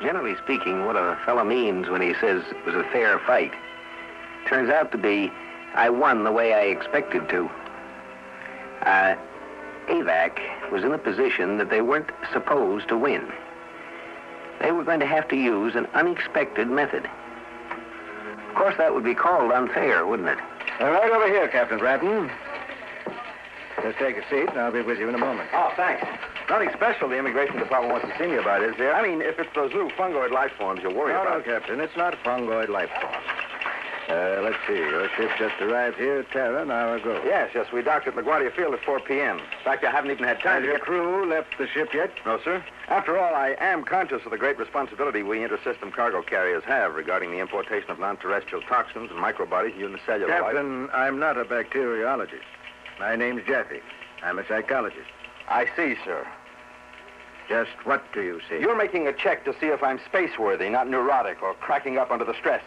Generally speaking, what a fellow means when he says it was a fair fight. Turns out to be I won the way I expected to. Uh, AVAC was in a position that they weren't supposed to win. They were going to have to use an unexpected method. Of course, that would be called unfair, wouldn't it? Uh, right over here, Captain Bratton. Just take a seat, and I'll be with you in a moment. Oh, thanks. Nothing special the immigration department wants to see me about, is there? I mean, if it's those little fungoid life forms you're worried no, about. no, Captain. It's not fungoid life forms. Uh, let's see. Your ship just arrived here at Terra an hour ago. Yes, yes. We docked at LaGuardia Field at 4 p.m. In fact, I haven't even had time Has to your get... crew left the ship yet? No, sir. After all, I am conscious of the great responsibility we intersystem cargo carriers have regarding the importation of non-terrestrial toxins and microbodies in the cellular life. Captain, I'm not a bacteriologist. My name's Jeffy. I'm a psychologist. I see, sir. Just what do you see? You're making a check to see if I'm space-worthy, not neurotic or cracking up under the stress.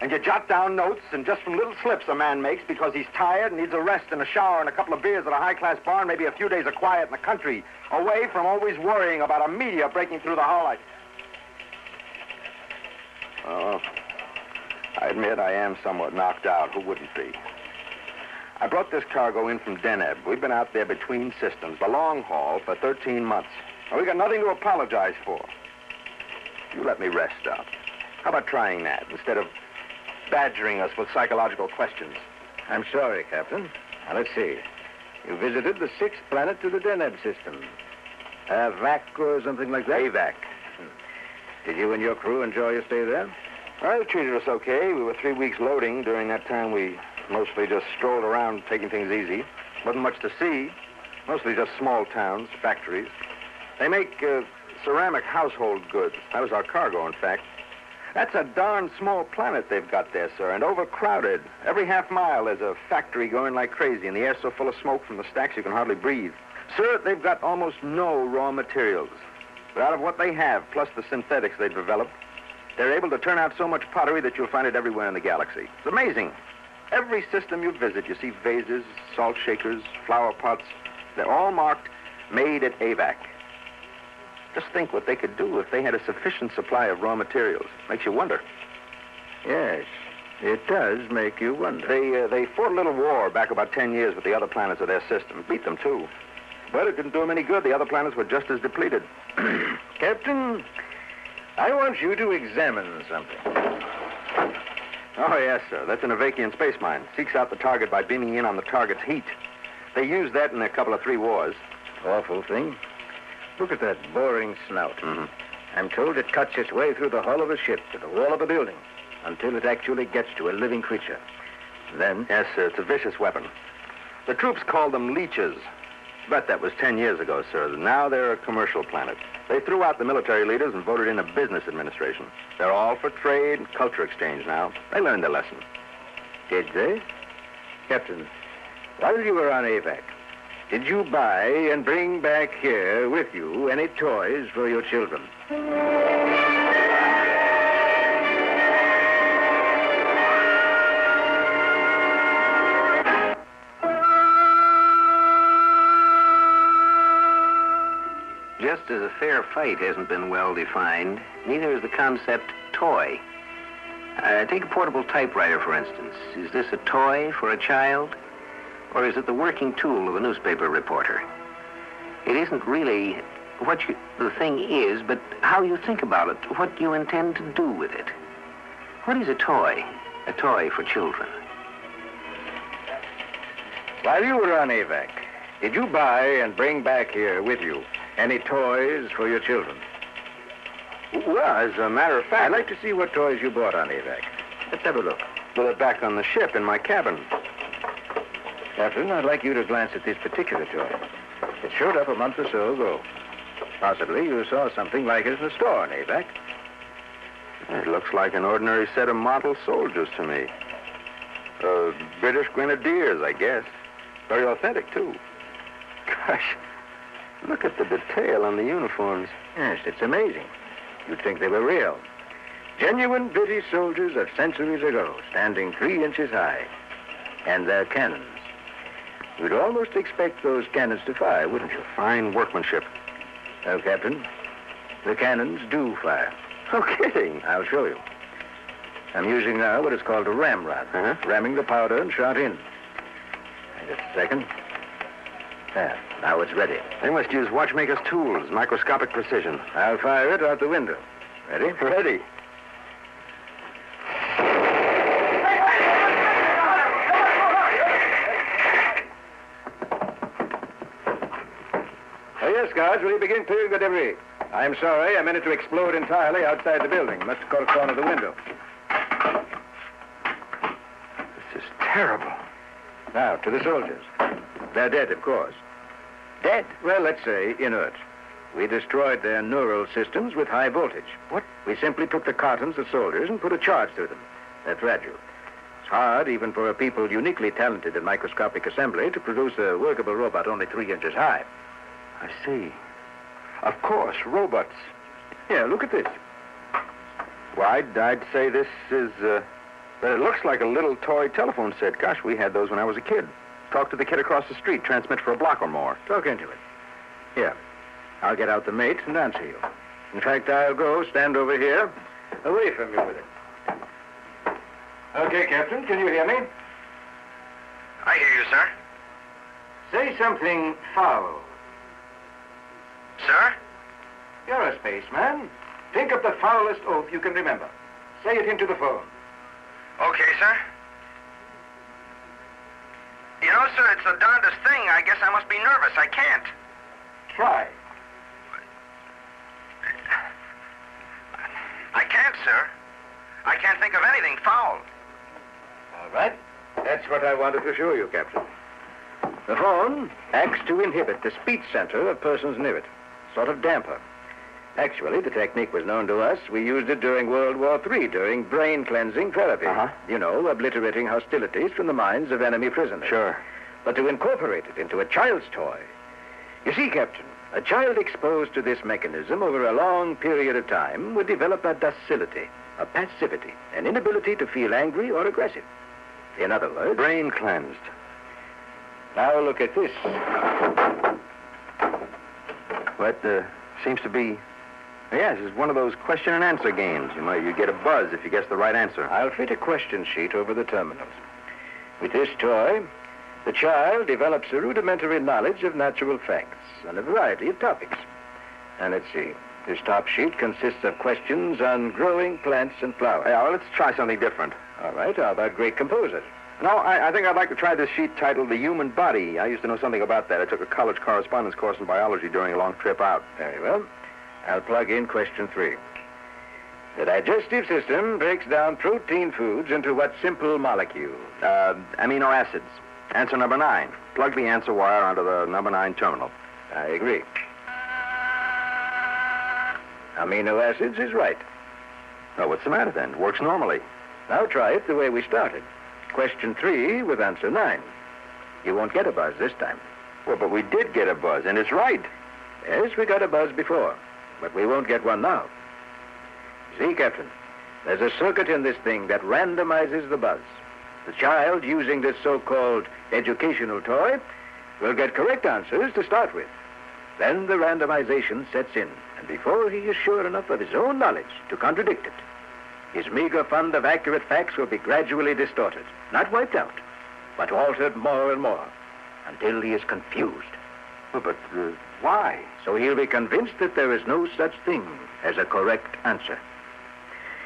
And you jot down notes, and just from little slips a man makes because he's tired and needs a rest and a shower and a couple of beers at a high-class bar and maybe a few days of quiet in the country, away from always worrying about a meteor breaking through the hull. I... Oh, I admit I am somewhat knocked out. Who wouldn't be? I brought this cargo in from Deneb. We've been out there between systems, the long haul, for 13 months. And we got nothing to apologize for. You let me rest up. How about trying that instead of badgering us with psychological questions? I'm sorry, Captain. Now, let's see. You visited the sixth planet to the Deneb system. Uh, Avac or something like that? AVAC. Hmm. Did you and your crew enjoy your stay there? Well, they treated us okay. We were three weeks loading. During that time, we mostly just strolled around taking things easy. Wasn't much to see. Mostly just small towns, factories. They make uh, ceramic household goods. That was our cargo, in fact. That's a darn small planet they've got there, sir, and overcrowded. Every half mile there's a factory going like crazy, and the air's so full of smoke from the stacks you can hardly breathe. Sir, they've got almost no raw materials. But out of what they have, plus the synthetics they've developed, they're able to turn out so much pottery that you'll find it everywhere in the galaxy. It's amazing. Every system you visit, you see vases, salt shakers, flower pots. They're all marked made at AVAC. Just think what they could do if they had a sufficient supply of raw materials. Makes you wonder. Yes, it does make you wonder. They uh, they fought a little war back about 10 years with the other planets of their system. Beat them, too. But it didn't do them any good. The other planets were just as depleted. Captain, I want you to examine something. Oh, yes, sir. That's an Avakian space mine. Seeks out the target by beaming in on the target's heat. They used that in a couple of three wars. Awful thing. Look at that boring snout. Mm-hmm. I'm told it cuts its way through the hull of a ship to the wall of a building until it actually gets to a living creature. Then, Yes, sir. It's a vicious weapon. The troops call them leeches. But that was 10 years ago, sir. Now they're a commercial planet. They threw out the military leaders and voted in a business administration. They're all for trade and culture exchange now. They learned their lesson. did they? Captain, while you were on AVAC, did you buy and bring back here with you any toys for your children? Just as a fair fight hasn't been well defined, neither is the concept toy. Uh, take a portable typewriter, for instance. Is this a toy for a child? Or is it the working tool of a newspaper reporter? It isn't really what you, the thing is, but how you think about it, what you intend to do with it. What is a toy? A toy for children. While you were on AVAC, did you buy and bring back here with you any toys for your children? Well, as a matter of fact, I'd like to see what toys you bought on AVAC. Let's have a look. Well, they're back on the ship in my cabin. Captain, I'd like you to glance at this particular toy. It showed up a month or so ago. Possibly you saw something like it in the store on AVAC. It looks like an ordinary set of model soldiers to me. Uh, British grenadiers, I guess. Very authentic, too. Gosh, look at the detail on the uniforms. Yes, it's amazing. You'd think they were real. Genuine British soldiers of centuries ago, standing three inches high. And their cannons. You'd almost expect those cannons to fire, wouldn't you? Fine workmanship. Oh, Captain, The cannons do fire. No kidding. I'll show you. I'm using now what is called a ramrod. Uh-huh. Ramming the powder and shot in. Wait a second. There. Now it's ready. They must use watchmaker's tools, microscopic precision. I'll fire it out the window. Ready? Ready. Oh, yes, guards. Will you begin clearing the debris? I'm sorry. I meant it to explode entirely outside the building. Must have caught a corner of the window. This is terrible. Now, to the soldiers. They're dead, of course. Dead? Well, let's say inert. We destroyed their neural systems with high voltage. What? We simply took the cartons of soldiers and put a charge through them. They're fragile. It's hard, even for a people uniquely talented in microscopic assembly, to produce a workable robot only three inches high. I see. Of course, robots. Yeah, look at this. Well, I'd, I'd say this is, uh, but it looks like a little toy telephone set. Gosh, we had those when I was a kid. Talk to the kid across the street, transmit for a block or more. Talk into it. Here. I'll get out the mate and answer you. In fact, I'll go stand over here, away from you with it. Okay, Captain, can you hear me? I hear you, sir. Say something foul. Sir? You're a spaceman. Think of the foulest oath you can remember. Say it into the phone. Okay, sir. Know, sir, it's the darndest thing. I guess I must be nervous. I can't. Try. I can't, sir. I can't think of anything foul. All right. That's what I wanted to show you, Captain. The phone acts to inhibit the speech center of persons near it. Sort of damper. Actually, the technique was known to us. We used it during World War III, during brain cleansing therapy. Uh-huh. You know, obliterating hostilities from the minds of enemy prisoners. Sure. But to incorporate it into a child's toy. You see, Captain, a child exposed to this mechanism over a long period of time would develop a docility, a passivity, an inability to feel angry or aggressive. In other words, Brain cleansed. now look at this. What uh, seems to be. Yes, it's one of those question and answer games. You might you get a buzz if you guess the right answer. I'll fit a question sheet over the terminals. With this toy, the child develops a rudimentary knowledge of natural facts on a variety of topics. And let's see. This top sheet consists of questions on growing plants and flowers. Yeah, well, let's try something different. All right, how about great composers? No, I, I think I'd like to try this sheet titled The Human Body. I used to know something about that. I took a college correspondence course in biology during a long trip out. Very well. I'll plug in question three. The digestive system breaks down protein foods into what simple molecule? Uh, amino acids. Answer number nine. Plug the answer wire onto the number nine terminal. I agree. Amino acids is right. Oh, what's the matter then? It works normally. Now try it the way we started. Question three with answer nine. You won't get a buzz this time. Well, but we did get a buzz, and it's right. Yes, we got a buzz before, but we won't get one now. See, Captain, there's a circuit in this thing that randomizes the buzz. The child using this so-called educational toy will get correct answers to start with. Then the randomization sets in, and before he is sure enough of his own knowledge to contradict it, his meager fund of accurate facts will be gradually distorted, not wiped out, but altered more and more, until he is confused. But uh, why? So he'll be convinced that there is no such thing as a correct answer.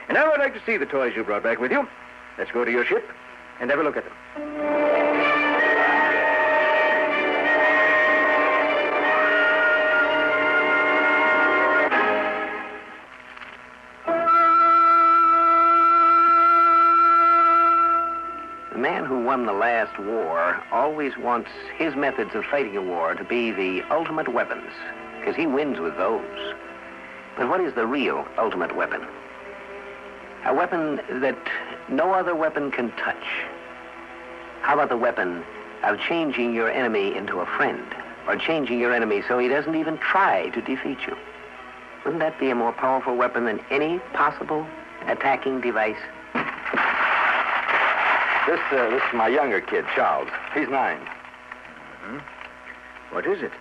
And now I'd like to see the toys you brought back with you. Let's go to your ship and have a look at them. War always wants his methods of fighting a war to be the ultimate weapons, because he wins with those. But what is the real ultimate weapon? A weapon that no other weapon can touch. How about the weapon of changing your enemy into a friend, or changing your enemy so he doesn't even try to defeat you? Wouldn't that be a more powerful weapon than any possible attacking device? This, uh, this is my younger kid, Charles. He's 9 What is it?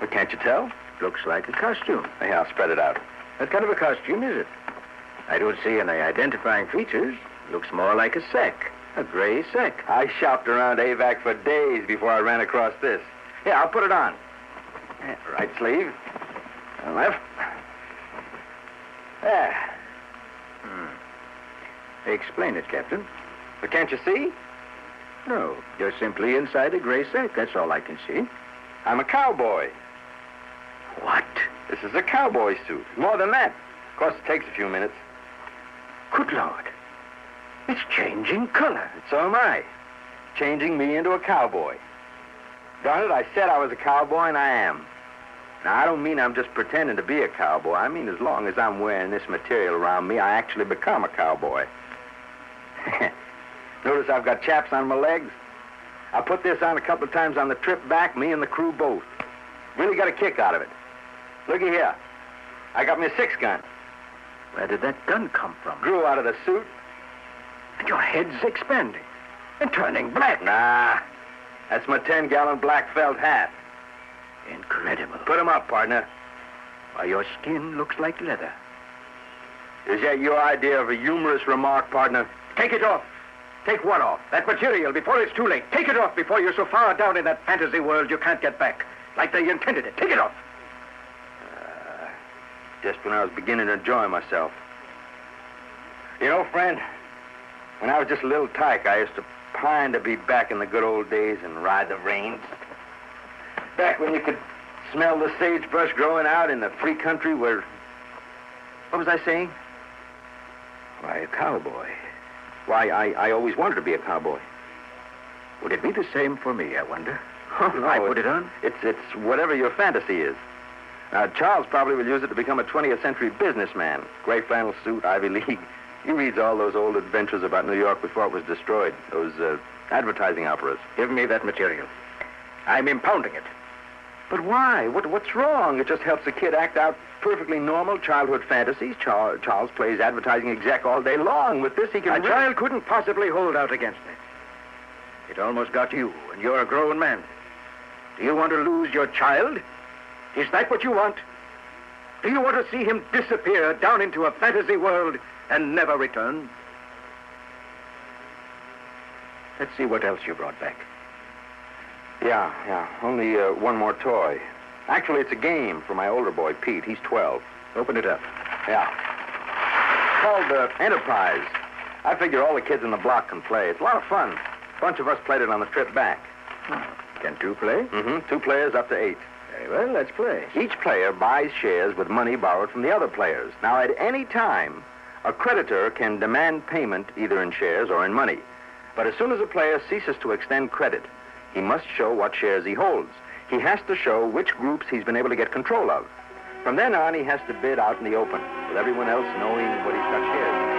But can't you tell? Looks like a costume. Yeah, I'll spread it out. What kind of a costume is it? I don't see any identifying features. Looks more like a sack. A gray sack. I shopped around AVAC for days before I ran across this. Here, I'll put it on. Yeah, Right sleeve. And left. There. Explain it, Captain. But can't you see? No, you're simply inside a gray sack. That's all I can see. I'm a cowboy. What? This is a cowboy suit. More than that. Of course, it takes a few minutes. Good Lord. It's changing color. So am I. Changing me into a cowboy. Darn it, I said I was a cowboy, and I am. Now, I don't mean I'm just pretending to be a cowboy. I mean, as long as I'm wearing this material around me, I actually become a cowboy. Notice I've got chaps on my legs? I put this on a couple of times on the trip back, me and the crew both. Really got a kick out of it. Looky here. I got me a six gun. Where did that gun come from? Grew out of the suit. And your head's expanding and turning black. Nah, that's my 10 gallon black felt hat. Incredible. Put 'em up, partner. Why, your skin looks like leather. Is that your idea of a humorous remark, partner? Take it off. Take what off? That material before it's too late. Take it off before you're so far down in that fantasy world you can't get back. Like they intended it. Take it off. Uh, just when I was beginning to enjoy myself. You know, friend, when I was just a little tyke, I used to pine to be back in the good old days and ride the reins. Back when you could smell the sagebrush growing out in the free country where. What was I saying? Why, a cowboy. Why, I, I always wanted to be a cowboy. Would it be the same for me, I wonder? Oh, If I put it on? It's, it's whatever your fantasy is. Now, Charles probably will use it to become a 20th century businessman. Gray flannel suit, Ivy League. He reads all those old adventures about New York before it was destroyed. Those uh, advertising operas. Give me that material. I'm impounding it. But why? What, what's wrong? It just helps a kid act out perfectly normal childhood fantasies. Charles, Charles plays advertising exec all day long. With this, he can. A really- child couldn't possibly hold out against it. It almost got you, and you're a grown man. Do you want to lose your child? Is that what you want? Do you want to see him disappear down into a fantasy world and never return? Let's see what else you brought back. Yeah, yeah. Only uh, one more toy. Actually, it's a game for my older boy, Pete. He's 12. Open it up. Yeah. Called uh, Enterprise. I figure all the kids in the block can play. It's a lot of fun. A bunch of us played it on the trip back. Can two play? Mm-hmm. Two players up to eight. Very well, let's play. Each player buys shares with money borrowed from the other players. Now, at any time, a creditor can demand payment either in shares or in money. But as soon as a player ceases to extend credit, he must show what shares he holds. He has to show which groups he's been able to get control of. From then on, he has to bid out in the open, with everyone else knowing what he's got shares.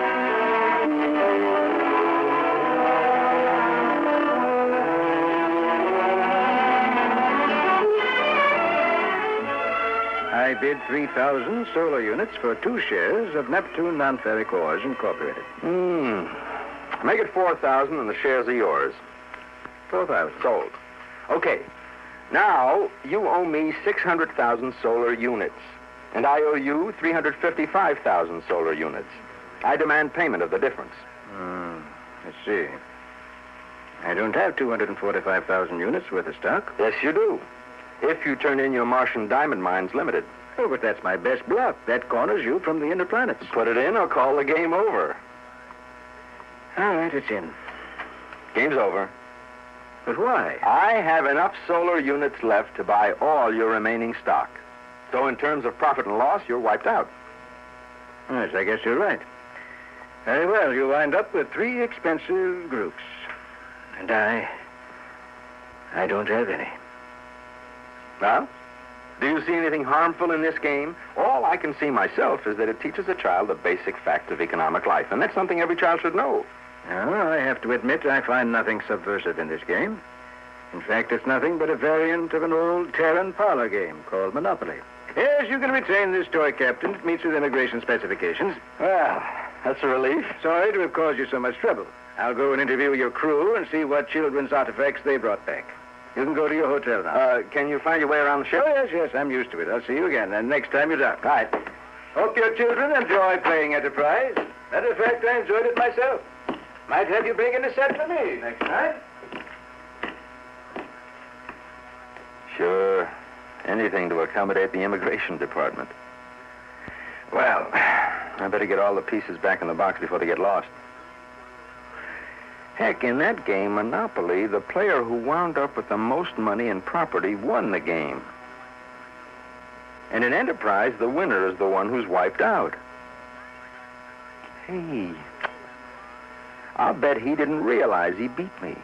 I bid 3,000 solar units for two shares of Neptune Nonferric Ores Incorporated. Hmm. Make it 4,000 and the shares are yours. 4,000. Sold. Okay. Now, you owe me 600,000 solar units, and I owe you 355,000 solar units. I demand payment of the difference. Hmm. Let's see. I don't have 245,000 units worth of stock. Yes, you do. If you turn in your Martian Diamond Mines Limited. Oh, but that's my best block. That corners you from the inner planets. Put it in or call the game over. All right, it's in. Game's over. But why? I have enough solar units left to buy all your remaining stock. So in terms of profit and loss, you're wiped out. Yes, I guess you're right. Very well, you wind up with three expensive groups. And I. I don't have any. Well, do you see anything harmful in this game? All I can see myself is that it teaches a child the basic facts of economic life, and that's something every child should know. No, I have to admit I find nothing subversive in this game. In fact, it's nothing but a variant of an old Terran parlor game called Monopoly. Yes, you can retain this toy, Captain. It meets with immigration specifications. Well, that's a relief. Sorry to have caused you so much trouble. I'll go and interview your crew and see what children's artifacts they brought back. You can go to your hotel now. Uh, can you find your way around the ship? oh, yes, yes, I'm used to it. I'll see you again, and next time you're down. Right. Hope your children enjoy playing Enterprise. Matter of fact, I enjoyed it myself. Might have you bring in a set for me next time. Sure. Anything to accommodate the immigration department. Well, I better get all the pieces back in the box before they get lost. Heck, in that game, Monopoly, the player who wound up with the most money and property won the game. And in Enterprise, the winner is the one who's wiped out. Hey, I'll bet he didn't realize he beat me.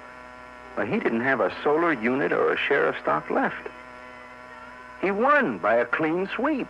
Well, he didn't have a solar unit or a share of stock left. He won by a clean sweep.